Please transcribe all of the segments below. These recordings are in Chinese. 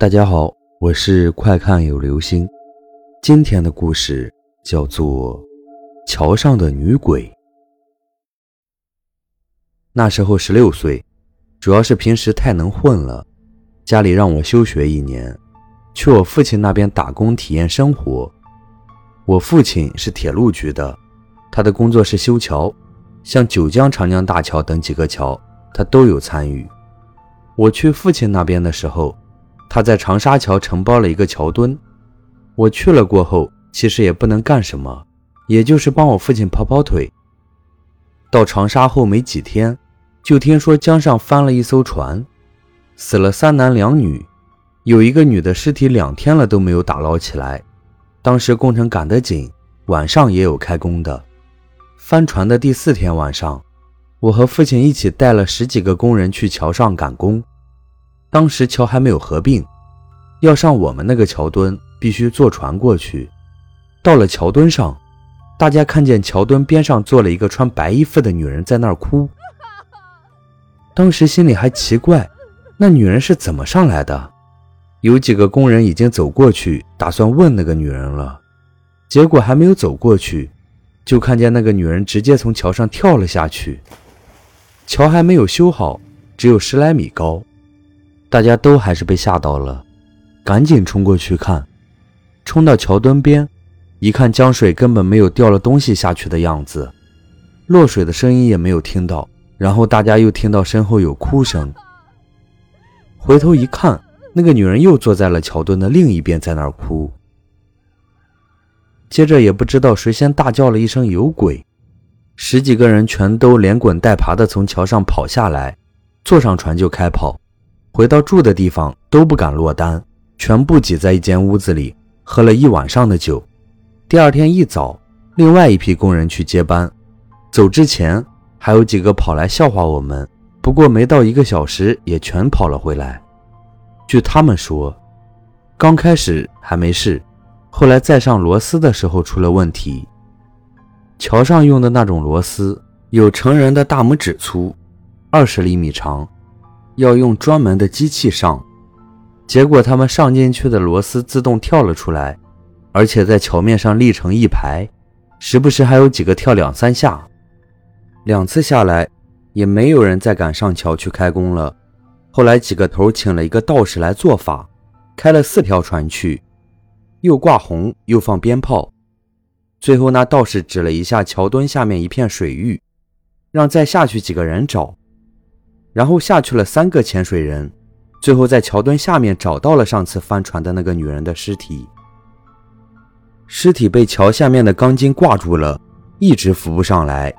大家好，我是快看有流星。今天的故事叫做《桥上的女鬼》。那时候十六岁，主要是平时太能混了，家里让我休学一年，去我父亲那边打工体验生活。我父亲是铁路局的，他的工作是修桥，像九江长江大桥等几个桥，他都有参与。我去父亲那边的时候。他在长沙桥承包了一个桥墩，我去了过后，其实也不能干什么，也就是帮我父亲跑跑腿。到长沙后没几天，就听说江上翻了一艘船，死了三男两女，有一个女的尸体两天了都没有打捞起来。当时工程赶得紧，晚上也有开工的。翻船的第四天晚上，我和父亲一起带了十几个工人去桥上赶工。当时桥还没有合并，要上我们那个桥墩，必须坐船过去。到了桥墩上，大家看见桥墩边上坐了一个穿白衣服的女人，在那儿哭。当时心里还奇怪，那女人是怎么上来的？有几个工人已经走过去，打算问那个女人了，结果还没有走过去，就看见那个女人直接从桥上跳了下去。桥还没有修好，只有十来米高。大家都还是被吓到了，赶紧冲过去看。冲到桥墩边，一看江水根本没有掉了东西下去的样子，落水的声音也没有听到。然后大家又听到身后有哭声，回头一看，那个女人又坐在了桥墩的另一边，在那儿哭。接着也不知道谁先大叫了一声“有鬼”，十几个人全都连滚带爬的从桥上跑下来，坐上船就开跑。回到住的地方都不敢落单，全部挤在一间屋子里喝了一晚上的酒。第二天一早，另外一批工人去接班，走之前还有几个跑来笑话我们，不过没到一个小时也全跑了回来。据他们说，刚开始还没事，后来再上螺丝的时候出了问题。桥上用的那种螺丝有成人的大拇指粗，二十厘米长。要用专门的机器上，结果他们上进去的螺丝自动跳了出来，而且在桥面上立成一排，时不时还有几个跳两三下。两次下来，也没有人再敢上桥去开工了。后来几个头请了一个道士来做法，开了四条船去，又挂红又放鞭炮。最后那道士指了一下桥墩下面一片水域，让再下去几个人找。然后下去了三个潜水人，最后在桥墩下面找到了上次翻船的那个女人的尸体。尸体被桥下面的钢筋挂住了，一直浮不上来。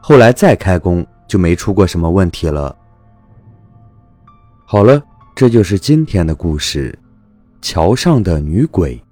后来再开工就没出过什么问题了。好了，这就是今天的故事，桥上的女鬼。